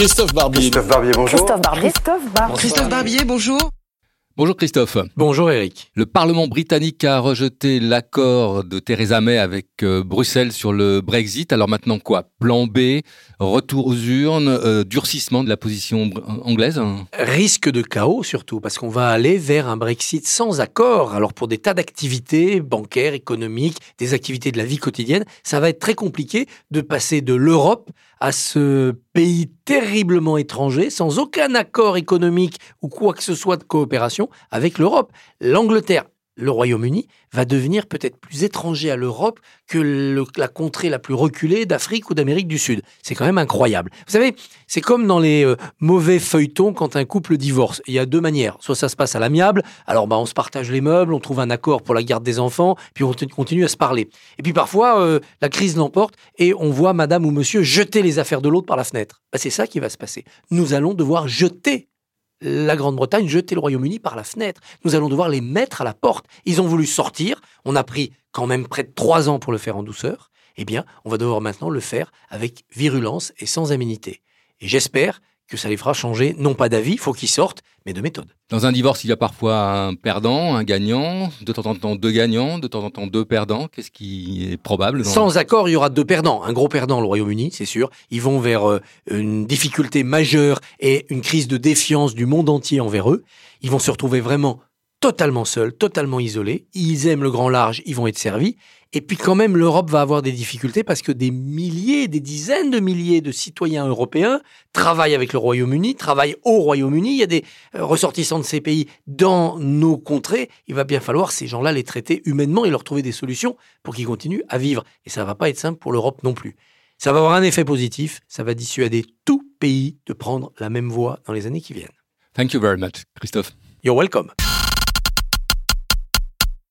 Christophe Barbier. Christophe Barbier, bonjour. Christophe Barbier. Christophe Barbier. Christophe Barbier, bonjour. Bonjour Christophe. Bonjour Eric. Le Parlement britannique a rejeté l'accord de Theresa May avec euh, Bruxelles sur le Brexit. Alors maintenant quoi? Plan B, retour aux urnes, euh, durcissement de la position anglaise? Risque de chaos surtout, parce qu'on va aller vers un Brexit sans accord. Alors pour des tas d'activités bancaires, économiques, des activités de la vie quotidienne, ça va être très compliqué de passer de l'Europe à ce pays terriblement étranger, sans aucun accord économique ou quoi que ce soit de coopération avec l'Europe. L'Angleterre, le Royaume-Uni va devenir peut-être plus étranger à l'Europe que la contrée la plus reculée d'Afrique ou d'Amérique du Sud. C'est quand même incroyable. Vous savez, c'est comme dans les euh, mauvais feuilletons quand un couple divorce. Il y a deux manières. Soit ça se passe à l'amiable, alors bah, on se partage les meubles, on trouve un accord pour la garde des enfants, puis on continue à se parler. Et puis parfois, euh, la crise l'emporte et on voit madame ou monsieur jeter les affaires de l'autre par la fenêtre. Bah, c'est ça qui va se passer. Nous allons devoir jeter la Grande-Bretagne jeter le Royaume-Uni par la fenêtre. Nous allons devoir les mettre à la porte. Ils ont voulu sortir. On a pris quand même près de trois ans pour le faire en douceur. Eh bien, on va devoir maintenant le faire avec virulence et sans aménité. Et j'espère que ça les fera changer, non pas d'avis, faut qu'ils sortent, mais de méthode. Dans un divorce, il y a parfois un perdant, un gagnant, de temps en temps deux gagnants, de temps en temps deux perdants. Qu'est-ce qui est probable Sans accord, il y aura deux perdants. Un gros perdant, le Royaume-Uni, c'est sûr. Ils vont vers euh, une difficulté majeure et une crise de défiance du monde entier envers eux. Ils vont se retrouver vraiment totalement seuls, totalement isolés. Ils aiment le grand large, ils vont être servis. Et puis quand même, l'Europe va avoir des difficultés parce que des milliers, des dizaines de milliers de citoyens européens travaillent avec le Royaume-Uni, travaillent au Royaume-Uni. Il y a des euh, ressortissants de ces pays dans nos contrées. Il va bien falloir ces gens-là les traiter humainement et leur trouver des solutions pour qu'ils continuent à vivre. Et ça va pas être simple pour l'Europe non plus. Ça va avoir un effet positif. Ça va dissuader tout pays de prendre la même voie dans les années qui viennent. Thank you very much, Christophe. You're welcome.